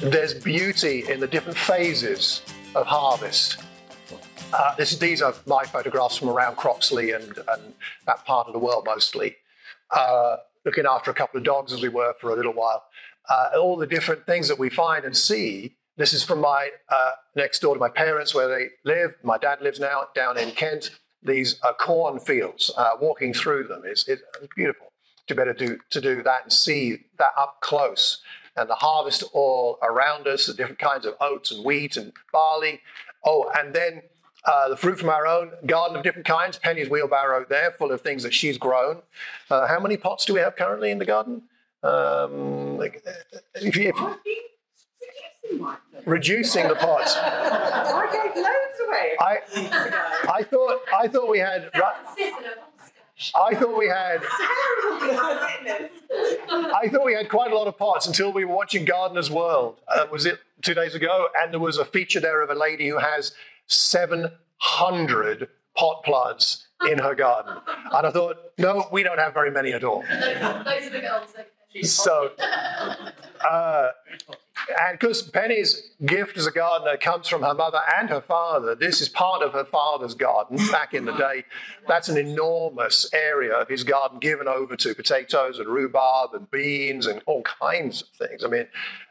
there's beauty in the different phases of harvest. Uh, this, these are my photographs from around Cropsley and, and that part of the world mostly. Uh, looking after a couple of dogs as we were for a little while. Uh, all the different things that we find and see. This is from my uh, next door to my parents where they live. My dad lives now down in Kent. These are cornfields. Uh, walking through them is, is beautiful to be able to do, to do that and see that up close. And the harvest all around us, the different kinds of oats and wheat and barley. Oh, and then uh, the fruit from our own garden of different kinds. Penny's wheelbarrow there, full of things that she's grown. Uh, how many pots do we have currently in the garden? Um, like, uh, if you, if, reducing the pots. I gave loads away. I, I thought I thought we had. I thought we had. I thought we had quite a lot of pots until we were watching Gardener's World. Uh, was it two days ago? And there was a feature there of a lady who has 700 pot plants in her garden. And I thought, no, we don't have very many at all. Those are the girls. So, uh, and because Penny's gift as a gardener comes from her mother and her father, this is part of her father's garden back in the day. That's an enormous area of his garden given over to potatoes and rhubarb and beans and all kinds of things. I mean,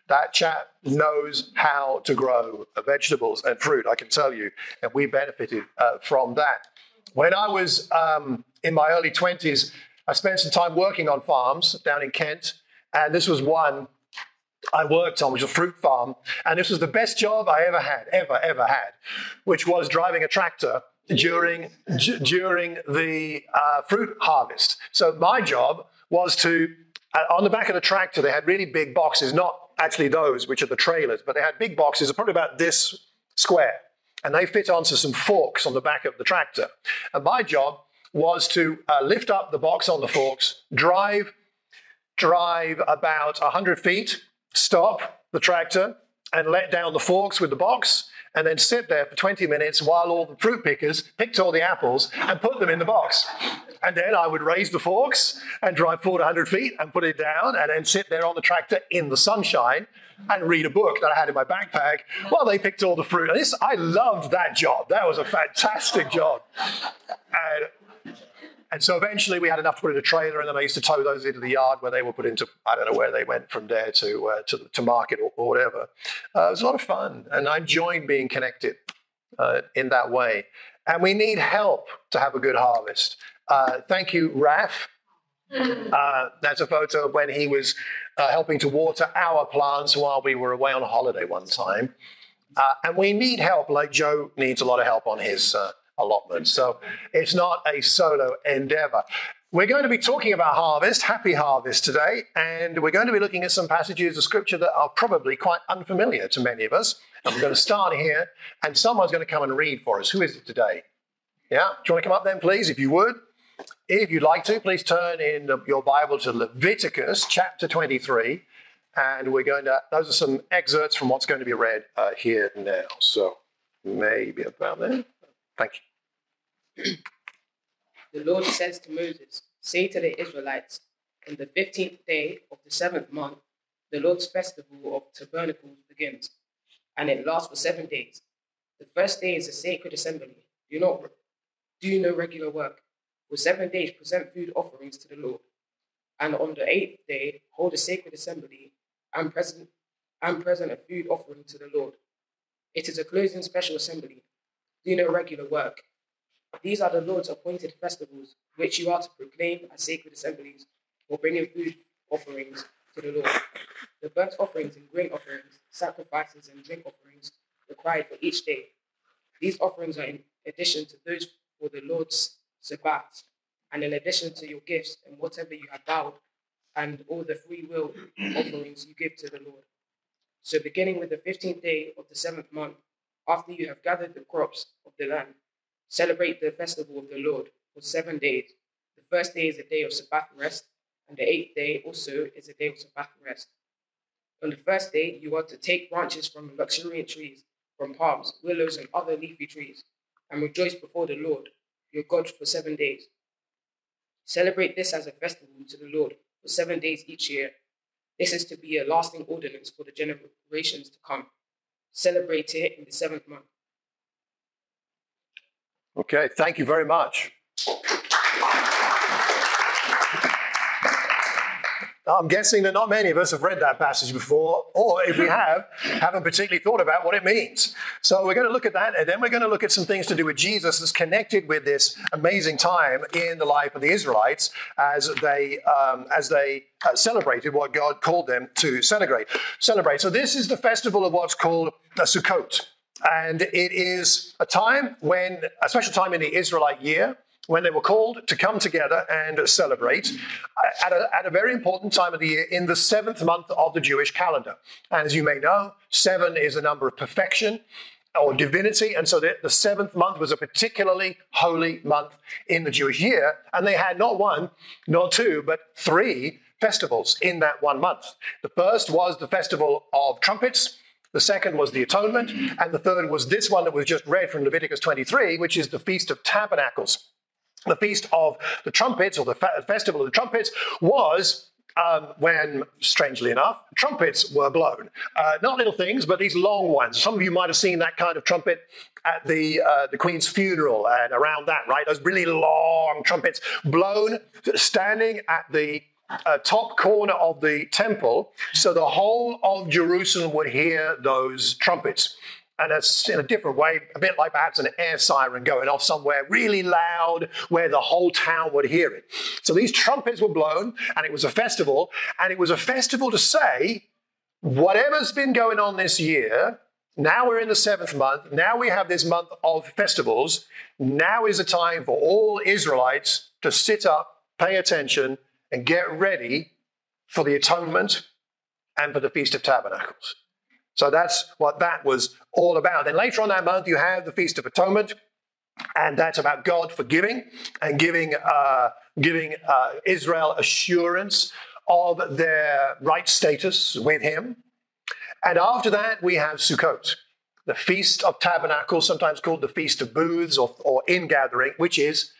that chap knows how to grow vegetables and fruit, I can tell you, and we benefited uh, from that. When I was um, in my early 20s, I spent some time working on farms down in Kent, and this was one I worked on, which was a fruit farm, and this was the best job I ever had, ever, ever had, which was driving a tractor during d- during the uh, fruit harvest. So my job was to uh, on the back of the tractor they had really big boxes, not actually those which are the trailers, but they had big boxes, probably about this square, and they fit onto some forks on the back of the tractor. And my job was to uh, lift up the box on the forks, drive, drive about 100 feet, stop the tractor, and let down the forks with the box, and then sit there for 20 minutes while all the fruit pickers picked all the apples and put them in the box. And then I would raise the forks and drive 400 feet and put it down, and then sit there on the tractor in the sunshine and read a book that I had in my backpack while they picked all the fruit. And this, I loved that job. That was a fantastic job. And and so eventually we had enough to put in a trailer, and then I used to tow those into the yard where they were put into, I don't know where they went from there to, uh, to, to, market or, or whatever. Uh, it was a lot of fun, and I enjoyed being connected uh, in that way. And we need help to have a good harvest. Uh, thank you, Raf. Uh, that's a photo of when he was uh, helping to water our plants while we were away on holiday one time. and we need help, like Joe needs a lot of help on his allotment. So it's not a solo endeavor. We're going to be talking about harvest, happy harvest today, and we're going to be looking at some passages of scripture that are probably quite unfamiliar to many of us. And we're going to start here, and someone's going to come and read for us. Who is it today? Yeah? Do you want to come up then, please, if you would? If you'd like to, please turn in your Bible to Leviticus chapter 23. And we're going to, those are some excerpts from what's going to be read uh, here now. So maybe about there. Thank you. The Lord says to Moses, Say to the Israelites, on the fifteenth day of the seventh month, the Lord's festival of tabernacles begins, and it lasts for seven days. The first day is a sacred assembly. Do not do no regular work. For seven days, present food offerings to the Lord. And on the eighth day, hold a sacred assembly and present and present a food offering to the Lord. It is a closing special assembly. Do no regular work. These are the Lord's appointed festivals, which you are to proclaim as sacred assemblies, for bringing food offerings to the Lord. The burnt offerings and grain offerings, sacrifices and drink offerings required for each day. These offerings are in addition to those for the Lord's Sabbath, and in addition to your gifts and whatever you have vowed, and all the free will offerings you give to the Lord. So, beginning with the fifteenth day of the seventh month, after you have gathered the crops of the land, Celebrate the festival of the Lord for seven days. The first day is a day of Sabbath rest, and the eighth day also is a day of Sabbath rest. On the first day, you are to take branches from luxuriant trees, from palms, willows, and other leafy trees, and rejoice before the Lord, your God, for seven days. Celebrate this as a festival to the Lord for seven days each year. This is to be a lasting ordinance for the generations to come. Celebrate it in the seventh month. Okay, thank you very much. I'm guessing that not many of us have read that passage before, or if we have, haven't particularly thought about what it means. So we're going to look at that, and then we're going to look at some things to do with Jesus that's connected with this amazing time in the life of the Israelites as they um, as they uh, celebrated what God called them to celebrate. Celebrate. So this is the festival of what's called a Sukkot, and it is a time when a special time in the Israelite year when they were called to come together and celebrate uh, at a, at a, very important time of the year in the seventh month of the Jewish calendar. And as you may know, seven is a number of perfection or divinity. And so the, the seventh month was a particularly holy month in the Jewish year. And they had not one, not two, but three festivals in that one month. The first was the festival of trumpets. The second was the atonement. And the third was this one that was just read from Leviticus 23, which is the Feast of Tabernacles the Feast of the Trumpets, or the Festival of the Trumpets, was um, when, strangely enough, trumpets were blown. Uh, not little things, but these long ones. Some of you might have seen that kind of trumpet at the, uh, the Queen's funeral and around that, right? Those really long trumpets blown, standing at the uh, top corner of the temple, so the whole of Jerusalem would hear those trumpets and it's in a different way, a bit like perhaps an air siren going off somewhere really loud where the whole town would hear it. So these trumpets were blown, and it was a festival, and it was a festival to say, whatever's been going on this year, now we're in the seventh month, now we have this month of festivals, now is the time for all Israelites to sit up, pay attention, and get ready for the atonement and for the Feast of Tabernacles. So that's what that was all about. Then later on that month, you have the Feast of Atonement, and that's about God forgiving and giving, uh, giving uh, Israel assurance of their right status with Him. And after that, we have Sukkot, the Feast of Tabernacles, sometimes called the Feast of Booths or, or Ingathering, which is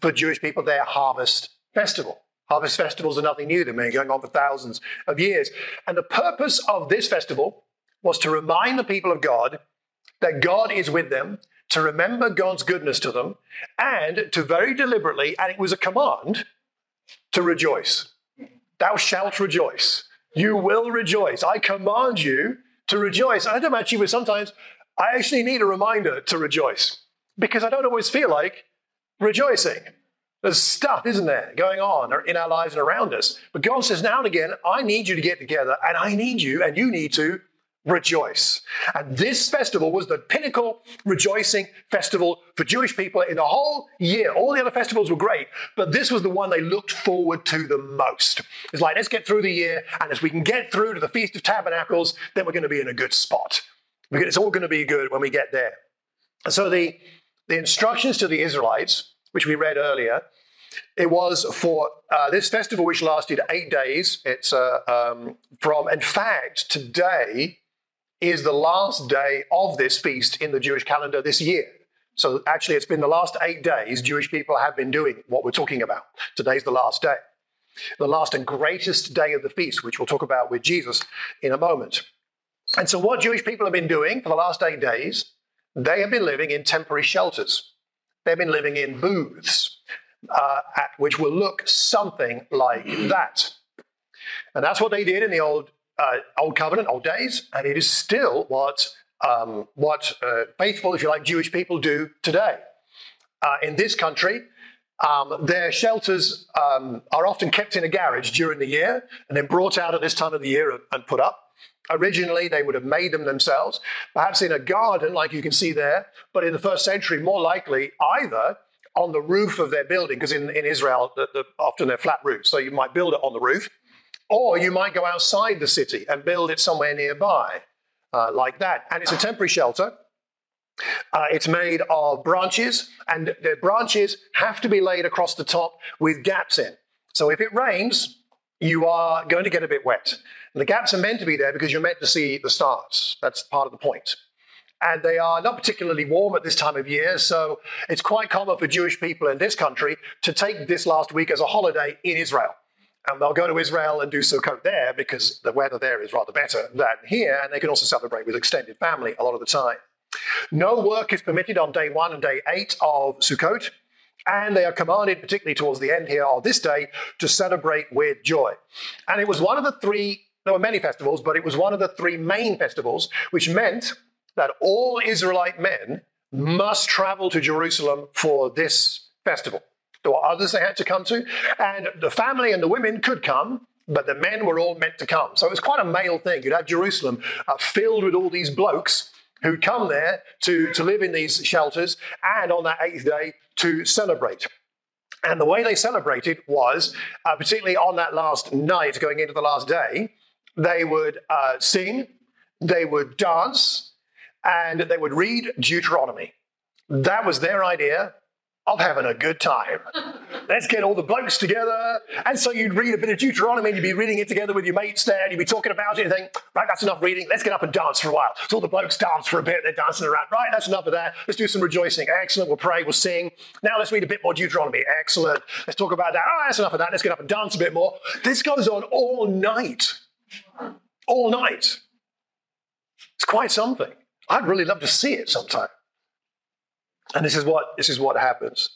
for Jewish people their harvest festival. Harvest festivals are nothing new. They've been going on for thousands of years. And the purpose of this festival was to remind the people of God that God is with them, to remember God's goodness to them, and to very deliberately, and it was a command, to rejoice. Thou shalt rejoice. You will rejoice. I command you to rejoice. I don't know about you, but sometimes I actually need a reminder to rejoice because I don't always feel like rejoicing. There's stuff, isn't there, going on in our lives and around us. But God says now and again, I need you to get together, and I need you, and you need to rejoice. And this festival was the pinnacle rejoicing festival for Jewish people in the whole year. All the other festivals were great, but this was the one they looked forward to the most. It's like, let's get through the year, and as we can get through to the Feast of Tabernacles, then we're going to be in a good spot. Because it's all going to be good when we get there. So the, the instructions to the Israelites, which we read earlier, it was for uh, this festival, which lasted eight days. It's uh, um, from, in fact, today is the last day of this feast in the Jewish calendar this year. So actually, it's been the last eight days Jewish people have been doing what we're talking about. Today's the last day, the last and greatest day of the feast, which we'll talk about with Jesus in a moment. And so, what Jewish people have been doing for the last eight days, they have been living in temporary shelters. They've been living in booths, uh, at, which will look something like that. And that's what they did in the Old uh, Old Covenant, old days, and it is still what um, what uh, faithful, if you like, Jewish people do today. Uh, in this country, um, their shelters um, are often kept in a garage during the year and then brought out at this time of the year and put up. Originally, they would have made them themselves, perhaps in a garden, like you can see there, but in the first century, more likely either on the roof of their building, because in, in Israel, the, the, often they're flat roofs, so you might build it on the roof or you might go outside the city and build it somewhere nearby, uh, like that. And it's a temporary shelter. Uh, it's made of branches, and the branches have to be laid across the top with gaps in. So if it rains, you are going to get a bit wet. And the gaps are meant to be there because you're meant to see the stars. That's part of the point. And they are not particularly warm at this time of year, so it's quite common for Jewish people in this country to take this last week as a holiday in Israel And they'll go to Israel and do Sukkot there because the weather there is rather better than here. And they can also celebrate with extended family a lot of the time. No work is permitted on day one and day eight of Sukkot. And they are commanded, particularly towards the end here of this day, to celebrate with joy. And it was one of the three, there were many festivals, but it was one of the three main festivals, which meant that all Israelite men must travel to Jerusalem for this festival. There were others they had to come to, and the family and the women could come, but the men were all meant to come. So it was quite a male thing. You'd have Jerusalem uh, filled with all these blokes who'd come there to, to live in these shelters and on that eighth day to celebrate. And the way they celebrated was, uh, particularly on that last night going into the last day, they would uh, sing, they would dance, and they would read Deuteronomy. That was their idea of having a good time. Let's get all the blokes together. And so you'd read a bit of Deuteronomy and you'd be reading it together with your mates there and you'd be talking about it and think, right, that's enough reading. Let's get up and dance for a while. So all the blokes dance for a bit. They're dancing around. Right, that's enough of that. Let's do some rejoicing. Excellent. We'll pray. We'll sing. Now let's read a bit more Deuteronomy. Excellent. Let's talk about that. Oh, that's enough of that. Let's get up and dance a bit more. This goes on all night. All night. It's quite something. I'd really love to see it sometime. And this is what, this is what happens.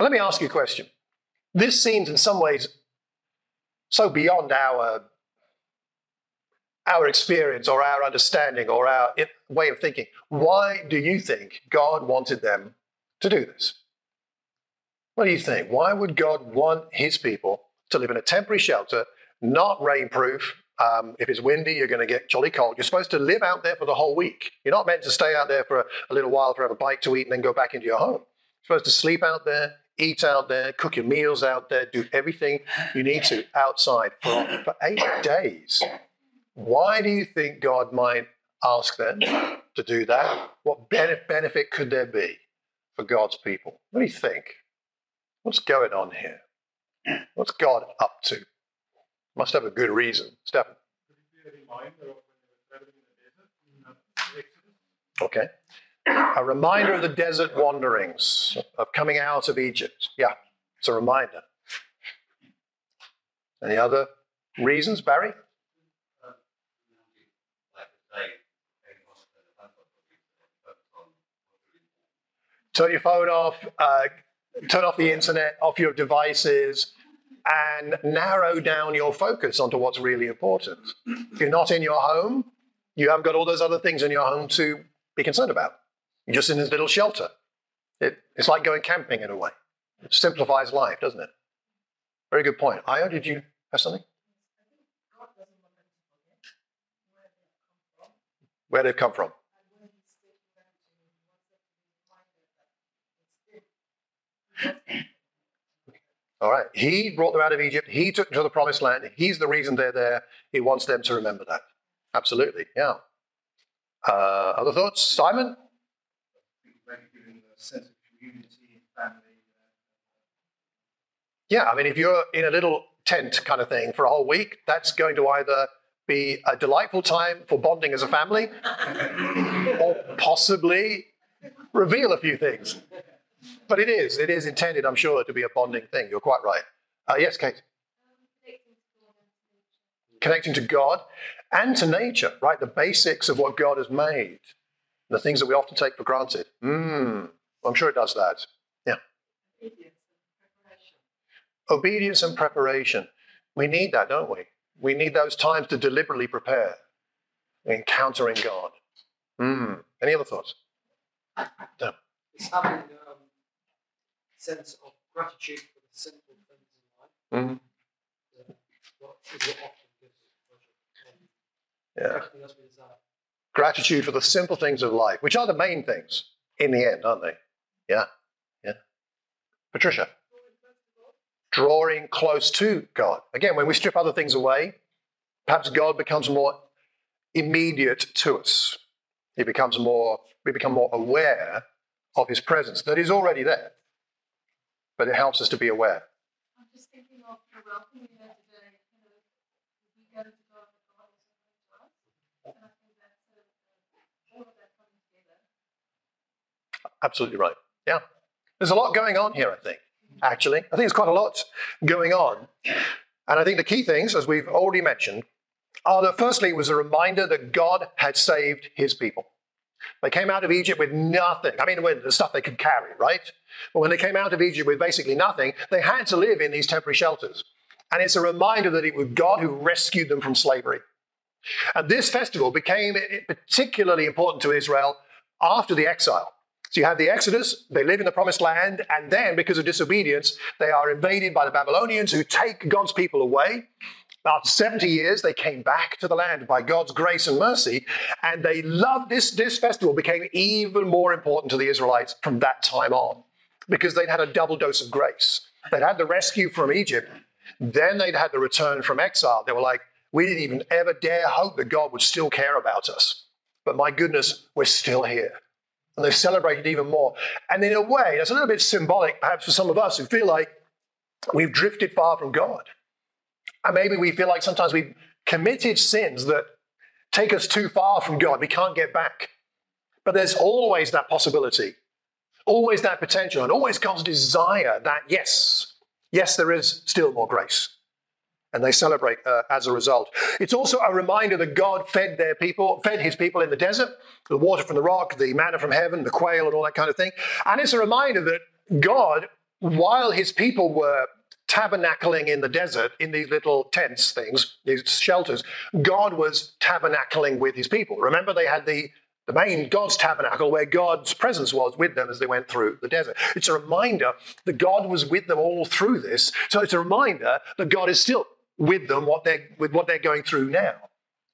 Let me ask you a question. This seems in some ways so beyond our, our experience or our understanding or our way of thinking. Why do you think God wanted them to do this? What do you think? Why would God want his people to live in a temporary shelter, not rainproof, um, if it's windy, you're going to get jolly cold. You're supposed to live out there for the whole week. You're not meant to stay out there for a, a little while for have a bite to eat and then go back into your home. You're supposed to sleep out there, eat out there, cook your meals out there, do everything you need to outside for, for eight days. Why do you think God might ask them to do that? What benefit could there be for God's people? What do you think? What's going on here? What's God up to? Must have a good reason. Stephen. Okay. A reminder of the desert wanderings, of coming out of Egypt. Yeah, it's a reminder. Any other reasons, Barry? Turn your phone off, uh, turn off the internet, off your devices, and narrow down your focus onto what's really important. If you're not in your home, you haven't got all those other things in your home to be concerned about. You're just in this little shelter. It, it's like going camping in a way. It simplifies life, doesn't it? Very good point. Io, did you have something? Where they've come from. All right. He brought them out of Egypt. He took them to the promised land. He's the reason they're there. He wants them to remember that. Absolutely. Yeah. Uh, other thoughts? Simon? Yeah, I mean, if you're in a little tent kind of thing for a whole week, that's going to either be a delightful time for bonding as a family or possibly reveal a few things. But it is. It is intended, I'm sure, to be a bonding thing. You're quite right. Uh, yes, Kate? Connecting to God and to nature, right? The basics of what God has made, the things that we often take for granted. Mm, I'm sure it does that. Yeah. Obedience and preparation. We need that, don't we? We need those times to deliberately prepare, encountering God. Mm. Any other thoughts? No. Sense of gratitude for the simple things in life. Mm-hmm. What is what often yeah. Gratitude for the simple things of life, which are the main things in the end, aren't they? Yeah. Yeah. Patricia. Drawing close to God. Again, when we strip other things away, perhaps God becomes more immediate to us. He becomes more, we become more aware of his presence, that is already there. But it helps us to be aware. I'm just thinking of the welcome we had today. we go to God Absolutely right. Yeah. There's a lot going on here, I think, actually. I think there's quite a lot going on. And I think the key things, as we've already mentioned, are that firstly, it was a reminder that God had saved his people. They came out of Egypt with nothing. I mean, with the stuff they could carry, right? But when they came out of Egypt with basically nothing, they had to live in these temporary shelters. And it's a reminder that it was God who rescued them from slavery. And this festival became particularly important to Israel after the exile. So you have the Exodus, they live in the promised land, and then because of disobedience, they are invaded by the Babylonians who take God's people away. After 70 years, they came back to the land by God's grace and mercy, and they loved this. This festival became even more important to the Israelites from that time on because they'd had a double dose of grace. They'd had the rescue from Egypt, then they'd had the return from exile. They were like, we didn't even ever dare hope that God would still care about us. But my goodness, we're still here and they celebrated even more. And in a way, that's a little bit symbolic, perhaps, for some of us who feel like we've drifted far from God. And maybe we feel like sometimes we've committed sins that take us too far from God. We can't get back. But there's always that possibility, always that potential, and always God's desire that, yes, yes, there is still more grace and they celebrate uh, as a result. It's also a reminder that God fed their people, fed his people in the desert, the water from the rock, the manna from heaven, the quail, and all that kind of thing. And it's a reminder that God, while his people were tabernacling in the desert in these little tents things, these shelters, God was tabernacling with his people. Remember, they had the the main God's tabernacle where God's presence was with them as they went through the desert. It's a reminder that God was with them all through this. So it's a reminder that God is still with them what they're, with what they're going through now.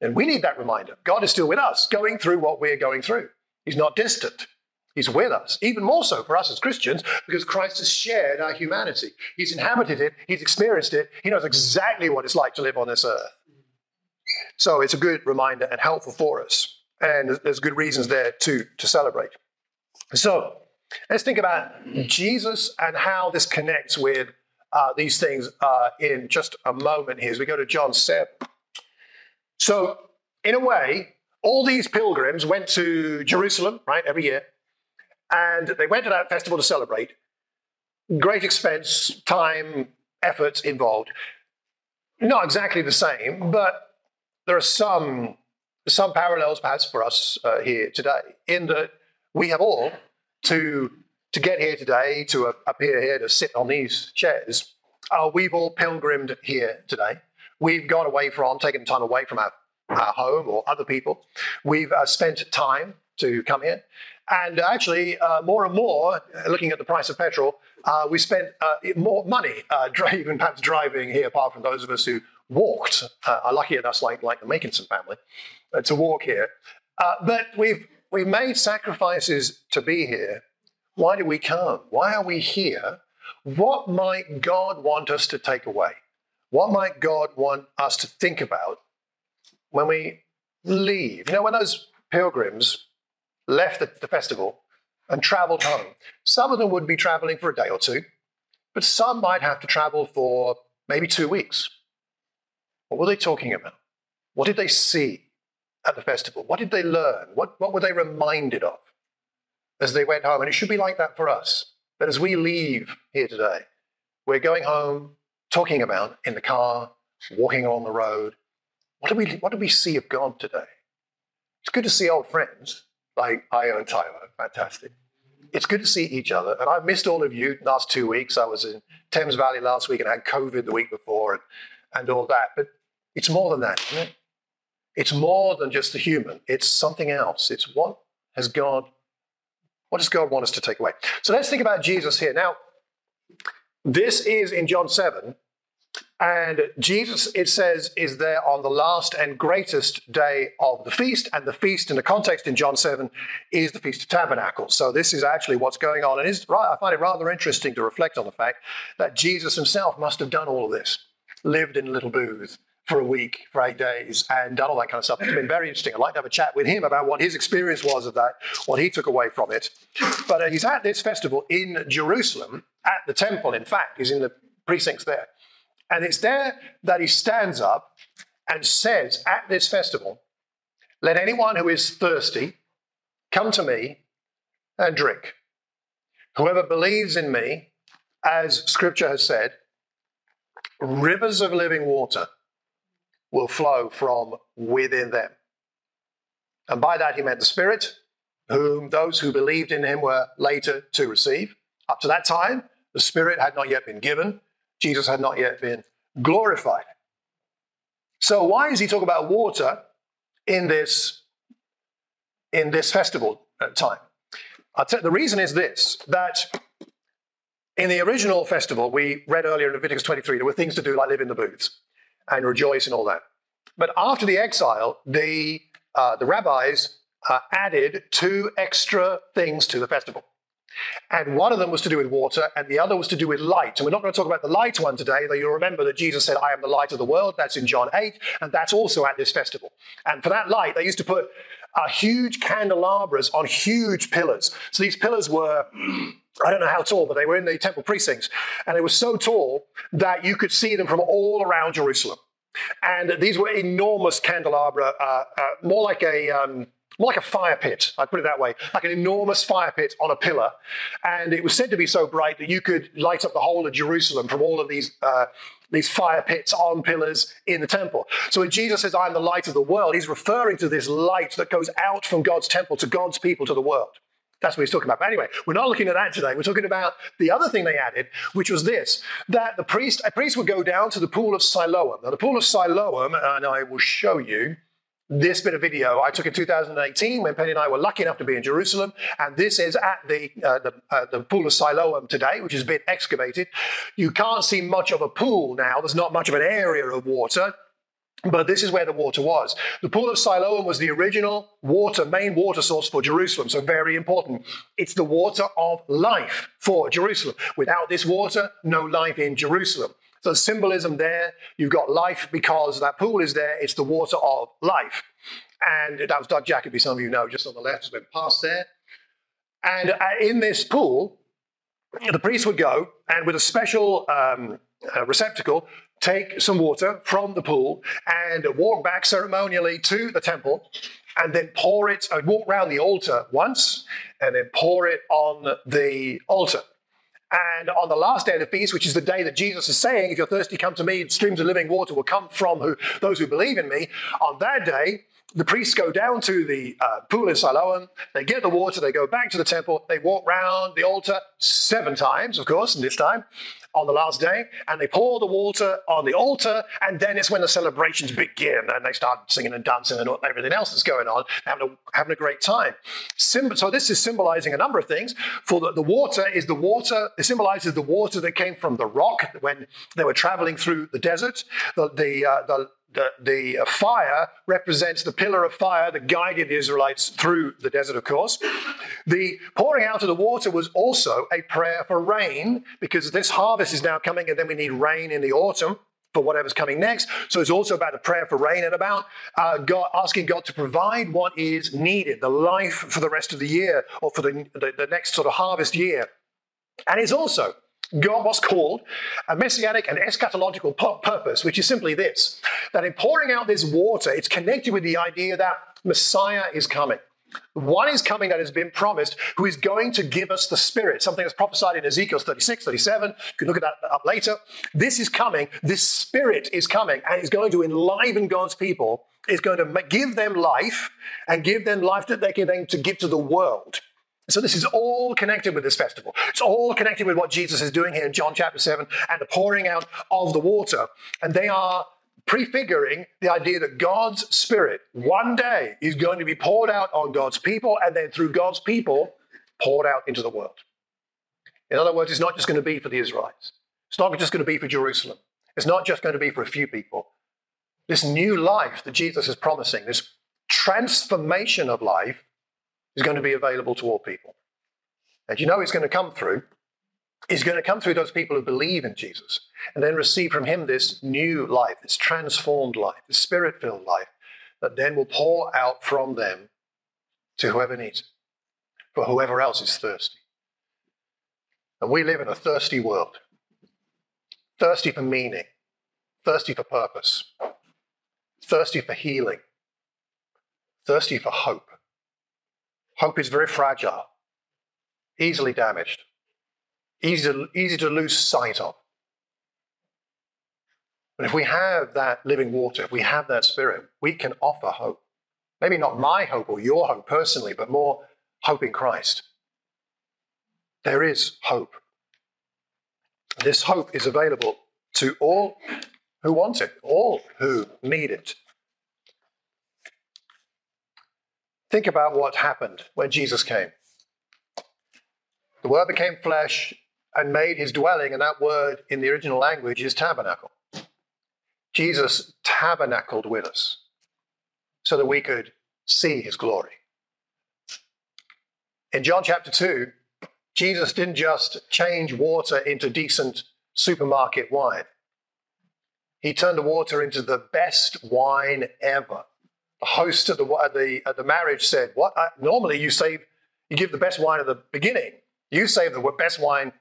And we need that reminder. God is still with us, going through what we're going through. He's not distant. He's with us, even more so for us as Christians, because Christ has shared our humanity. He's inhabited it, he's experienced it, he knows exactly what it's like to live on this earth. So it's a good reminder and helpful for us. And there's good reasons there to, to celebrate. So let's think about Jesus and how this connects with uh, these things uh, in just a moment here as we go to John 7. So, in a way, all these pilgrims went to Jerusalem, right, every year, and they went to that festival to celebrate. Great expense, time, efforts involved. Not exactly the same, but there are some, some parallels perhaps for us uh, here today, in that we have all to to get here today, to appear here, to sit on these chairs, uh, we've all pilgrimed here today. We've gone away from, taken time away from our, our home or other people. We've uh, spent time to come here. And actually, uh, more and more, looking at the price of petrol, uh, we spent uh, more money uh, driving, perhaps driving here, apart from those of us who walked, are lucky enough, like, like the Makinson family, to walk here. but we've, we've made sacrifices to be here why do we come? Why are we here? What might God want us to take away? What might God want us to think about when we leave? You know, when those pilgrims left the, the festival and traveled home, some of them would be traveling for a day or two, but some might have to travel for maybe two weeks. What were they talking about? What did they see at the festival? What did they learn? What, what were they reminded of? as they went home. And it should be like that for us. That as we leave here today, we're going home talking about in the car, walking along the road. What do we, what do we see of God today? It's good to see old friends like Io and Tyler. Fantastic. It's good to see each other. And I've missed all of you last two weeks. I was in Thames Valley last week and had COVID the week before and, and all that. But it's more than that, isn't it? It's more than just the human. It's something else. It's what has God what does God want us to take away? So let's think about Jesus here. Now, this is in John 7, and Jesus, it says, is there on the last and greatest day of the feast. And the feast, in the context in John 7, is the Feast of Tabernacles. So this is actually what's going on. And I find it rather interesting to reflect on the fact that Jesus himself must have done all of this, lived in a little booth, for a week, for eight days, and done all that kind of stuff. It's been very interesting. I'd like to have a chat with him about what his experience was of that, what he took away from it. But uh, he's at this festival in Jerusalem, at the temple, in fact, he's in the precincts there. And it's there that he stands up and says at this festival, Let anyone who is thirsty come to me and drink. Whoever believes in me, as scripture has said, rivers of living water will flow from within them. And by that he meant the Spirit, whom those who believed in him were later to receive. Up to that time, the Spirit had not yet been given, Jesus had not yet been glorified. So why is he talking about water in this in this festival uh, time? the reason is this that in the original festival, we read earlier in Leviticus 23, there were things to do like live in the booths and rejoice and all that. But after the exile, the, uh, the rabbis uh, added two extra things to the festival. And one of them was to do with water, and the other was to do with light. And we're not going to talk about the light one today, though you'll remember that Jesus said, I am the light of the world. That's in John 8, and that's also at this festival. And for that light, they used to put uh, huge candelabras on huge pillars. So these pillars were, I don't know how tall, but they were in the temple precincts. And they were so tall that you could see them from all around Jerusalem. And these were enormous candelabra, uh, uh, more like a. Um, like a fire pit, I'd put it that way, like an enormous fire pit on a pillar. And it was said to be so bright that you could light up the whole of Jerusalem from all of these, uh, these fire pits on pillars in the temple. So when Jesus says, I'm the light of the world, he's referring to this light that goes out from God's temple to God's people to the world. That's what he's talking about. But anyway, we're not looking at that today. We're talking about the other thing they added, which was this: that the priest, a priest would go down to the pool of Siloam. Now, the pool of Siloam, and I will show you this bit of video I took in 2018 when Penny and I were lucky enough to be in Jerusalem, and this is at the uh, the, uh, the, pool of Siloam today, which has been excavated. You can't see much of a pool now. There's not much of an area of water. But this is where the water was. The pool of Siloam was the original water, main water source for Jerusalem. So, very important. It's the water of life for Jerusalem. Without this water, no life in Jerusalem. So symbolism there. You've got life because that pool is there. It's the water of life. And that was Doug Jacoby, some of you know, just on the left, has been past there. And uh, in this pool, the priest would go and with a special um, uh, receptacle, take some water from the pool and walk back ceremonially to the temple and then pour it, uh, walk around the altar once and then pour it on the altar. And on the last day of the feast, which is the day that Jesus is saying, if you're thirsty, come to me, streams of living water will come from who, those who believe in me. On that day, the priests go down to the uh, pool in Siloam, they get the water, they go back to the temple, they walk round the altar seven times, of course, and this time, on the last day, and they pour the water on the altar, and then it's when the celebrations begin, and they start singing and dancing and everything else that's going on, having a, having a great time. so this is symbolizing a number of things. For the, the water is the water, it symbolizes the water that came from the rock when they were traveling through the desert. The, the, uh, the the, the fire represents the pillar of fire that guided the Israelites through the desert, of course. The pouring out of the water was also a prayer for rain because this harvest is now coming and then we need rain in the autumn for whatever's coming next. So it's also about a prayer for rain and about uh, God, asking God to provide what is needed, the life for the rest of the year or for the, the, the next sort of harvest year. And it's also God was called a messianic and eschatological purpose, which is simply this that in pouring out this water, it's connected with the idea that Messiah is coming. One is coming that has been promised, who is going to give us the Spirit, something that's prophesied in Ezekiel 36, 37. You can look at that up later. This is coming. This Spirit is coming and is going to enliven God's people, is going to give them life and give them life that they can then to give to the world. So this is all connected with this festival. It's all connected with what Jesus is doing here in John chapter 7 and the pouring out of the water. And they are prefiguring the idea that God's Spirit one day is going to be poured out on God's people and then through God's people poured out into the world. In other words, it's not just going to be for the Israelites. It's not just going to be for Jerusalem. It's not just going to be for a few people. This new life that Jesus is promising, this transformation of life, is going to be available to all people. And you know it's going to come through. It's going to come through those people who believe in Jesus and then receive from him this new life, this transformed life, this spirit filled life that then will pour out from them to whoever needs it, for whoever else is thirsty. And we live in a thirsty world, thirsty for meaning, thirsty for purpose, thirsty for healing, thirsty for hope. Hope is very fragile, easily damaged, easy to, easy to lose sight of. But if we have that living water, if we have that spirit, we can offer hope. Maybe not my hope or your hope personally, but more hope in Christ. There is hope. This hope is available to all who want it, all who need it. Think about what happened when Jesus came. The Word became flesh and made his dwelling, and that word in the original language is tabernacle. Jesus tabernacled with us so that we could see his glory. In John chapter 2, Jesus didn't just change water into decent supermarket wine. He turned the water into the best wine ever. The host at the, at the, at the marriage said, What? I, normally you save, you give the best wine at the beginning. You save the best wine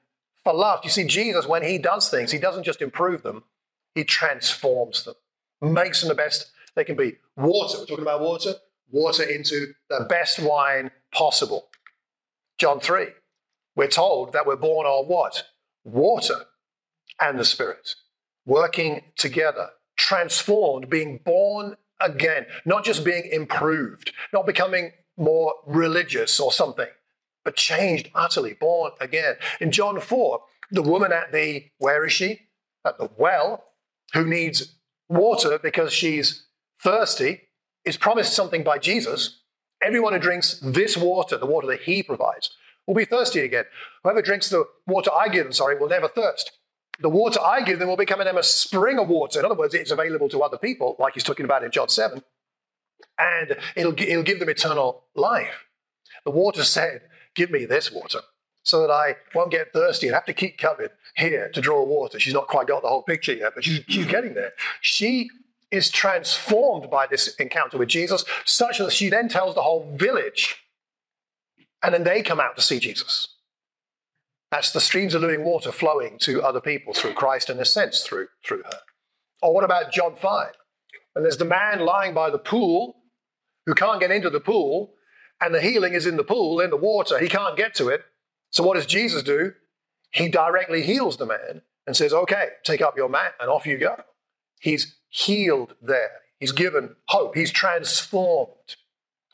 for last. You see, Jesus, when he does things, he doesn't just improve them, he transforms them, makes them the best they can be. Water, we're talking about water, water into the best wine possible. John 3, we're told that we're born on what? Water and the Spirit, working together, transformed, being born again, not just being improved, not becoming more religious or something, but changed utterly, born again. In John 4, the woman at the, where is she? At the well, who needs water because she's thirsty, is promised something by Jesus. Everyone who drinks this water, the water that he provides, will be thirsty again. Whoever drinks the water I give them, sorry, will never thirst. The water I give them will become in them a spring of water. In other words, it's available to other people, like he's talking about in John 7, and it'll, it'll give them eternal life. The water said, Give me this water so that I won't get thirsty and have to keep coming here to draw water. She's not quite got the whole picture yet, but she's, she's getting there. She is transformed by this encounter with Jesus, such that she then tells the whole village, and then they come out to see Jesus. That's the streams of living water flowing to other people through Christ in a sense, through, through her. Or what about John 5? And there's the man lying by the pool who can't get into the pool, and the healing is in the pool, in the water. He can't get to it. So what does Jesus do? He directly heals the man and says, Okay, take up your mat and off you go. He's healed there. He's given hope. He's transformed,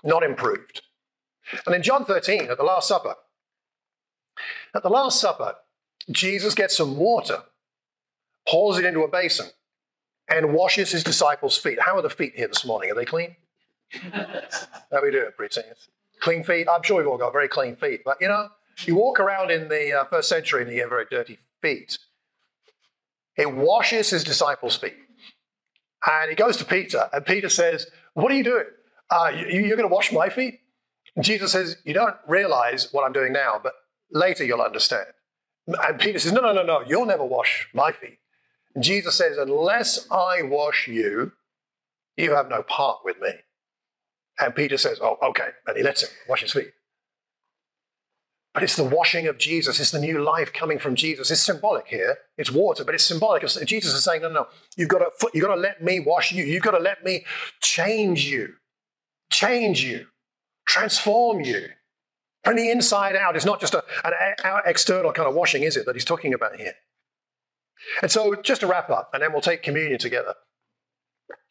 not improved. And in John 13, at the Last Supper, at the Last Supper, Jesus gets some water, pours it into a basin, and washes his disciples' feet. How are the feet here this morning? Are they clean? How we do it, preteens? Clean feet? I'm sure we've all got very clean feet, but you know, you walk around in the uh, first century and you have very dirty feet. He washes his disciples' feet. And he goes to Peter, and Peter says, What are you doing? Uh, you, are going to wash my feet? And Jesus says, You don't realize what I'm doing now, but later you'll understand. And Peter says, No, no, no, no, you'll never wash my feet. And Jesus says, Unless I wash you, you have no part with me. And Peter says, Oh, okay. And he lets him wash his feet. But it's the washing of Jesus. It's the new life coming from Jesus. It's symbolic here. It's water, but it's symbolic. Jesus is saying, no, no, you've got to, you've got to let me wash you. You've got to let me change you, change you, transform you. From the inside out, it's not just a, an external kind of washing, is it, that he's talking about here? And so, just to wrap up, and then we'll take communion together.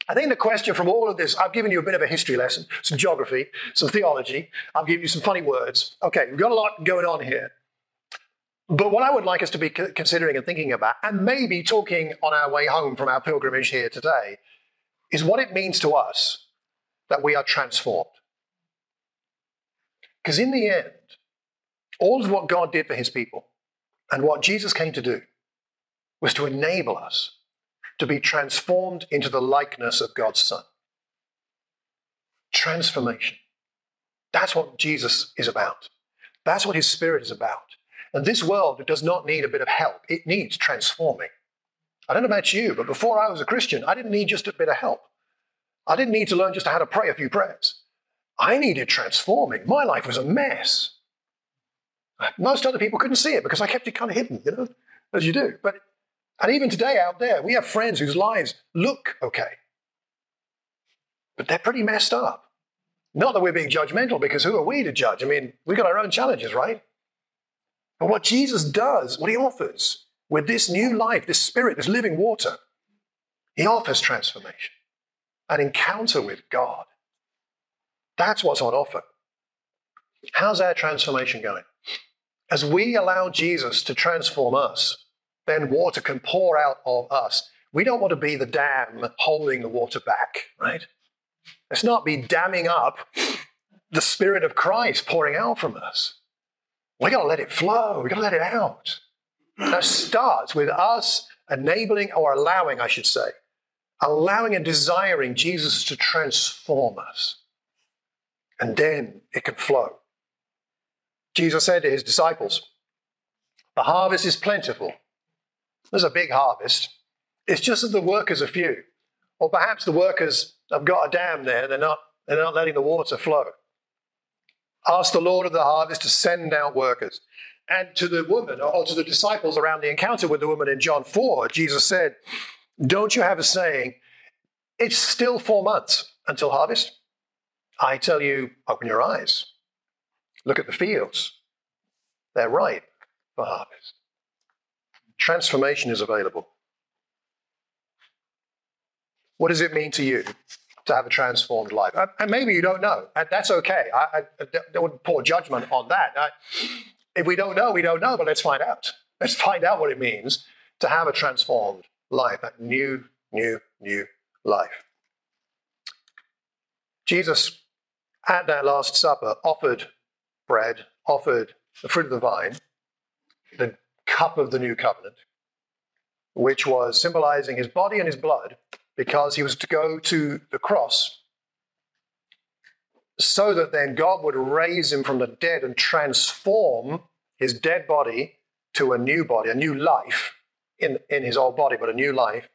I think the question from all of this, I've given you a bit of a history lesson, some geography, some theology. I've given you some funny words. Okay, we've got a lot going on here. But what I would like us to be considering and thinking about, and maybe talking on our way home from our pilgrimage here today, is what it means to us that we are transformed. Because in the end, all of what God did for his people and what Jesus came to do was to enable us to be transformed into the likeness of God's Son. Transformation. That's what Jesus is about. That's what his Spirit is about. And this world does not need a bit of help, it needs transforming. I don't know about you, but before I was a Christian, I didn't need just a bit of help. I didn't need to learn just how to pray a few prayers. I needed transforming. My life was a mess. Most other people couldn't see it because I kept it kind of hidden, you know, as you do. But and even today out there, we have friends whose lives look okay, but they're pretty messed up. Not that we're being judgmental, because who are we to judge? I mean, we've got our own challenges, right? But what Jesus does, what he offers with this new life, this spirit, this living water, He offers transformation, an encounter with God. That's what's on offer. How's our transformation going? As we allow Jesus to transform us, then water can pour out of us. We don't want to be the dam holding the water back, right? Let's not be damming up the Spirit of Christ pouring out from us. We got to let it flow. We got to let it out. That starts with us enabling or allowing, I should say, allowing and desiring Jesus to transform us. And then it can flow. Jesus said to his disciples, The harvest is plentiful. There's a big harvest. It's just that the workers are few. Or perhaps the workers have got a dam there, they're not, they're not letting the water flow. Ask the Lord of the harvest to send out workers. And to the woman, or to the disciples around the encounter with the woman in John 4, Jesus said, Don't you have a saying, it's still four months until harvest? I tell you, open your eyes. Look at the fields. They're ripe for harvest. Transformation is available. What does it mean to you to have a transformed life? Uh, and maybe you don't know, and that's okay. I, I, I don't pour judgment on that. I, if we don't know, we don't know, but let's find out. Let's find out what it means to have a transformed life, that new, new, new life. Jesus, at that Last Supper, offered bread, offered the fruit of the vine, the cup of the new covenant, which was symbolizing his body and his blood, because he was to go to the cross so that then God would raise him from the dead and transform his dead body to a new body, a new life in, in his old body, but a new life,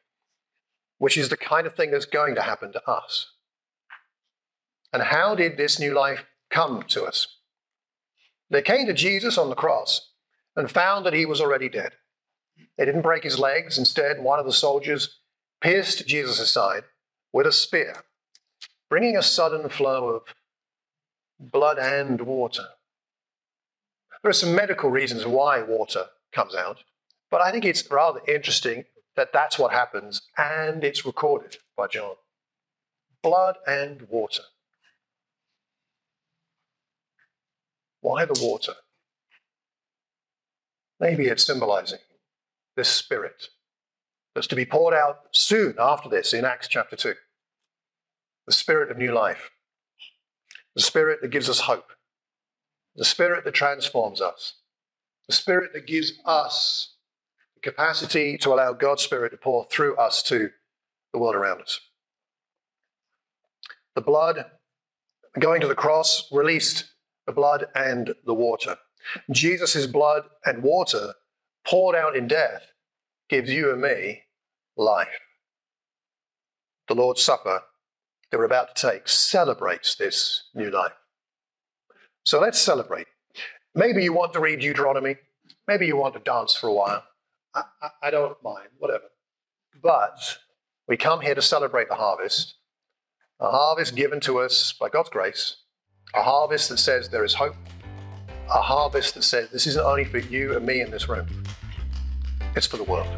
which is the kind of thing that's going to happen to us. And how did this new life come to us? They came to Jesus on the cross and found that he was already dead. They didn't break his legs. Instead, one of the soldiers pierced Jesus' side with a spear, bringing a sudden flow of blood and water. There are some medical reasons why water comes out, but I think it's rather interesting that that's what happens and it's recorded by John. Blood and water. Why the water? Maybe it's symbolizing this spirit that's to be poured out soon after this in Acts chapter 2. The spirit of new life, the spirit that gives us hope, the spirit that transforms us, the spirit that gives us the capacity to allow God's spirit to pour through us to the world around us. The blood going to the cross released the blood and the water. Jesus' blood and water poured out in death gives you and me life. The Lord's Supper that we're about to take celebrates this new life. So let's celebrate. Maybe you want to read Deuteronomy. Maybe you want to dance for a while. I, I, I don't mind, whatever. But we come here to celebrate the harvest, a harvest given to us by God's grace, a harvest that says there is hope, a harvest that says this isn't only for you and me in this room, it's for the world.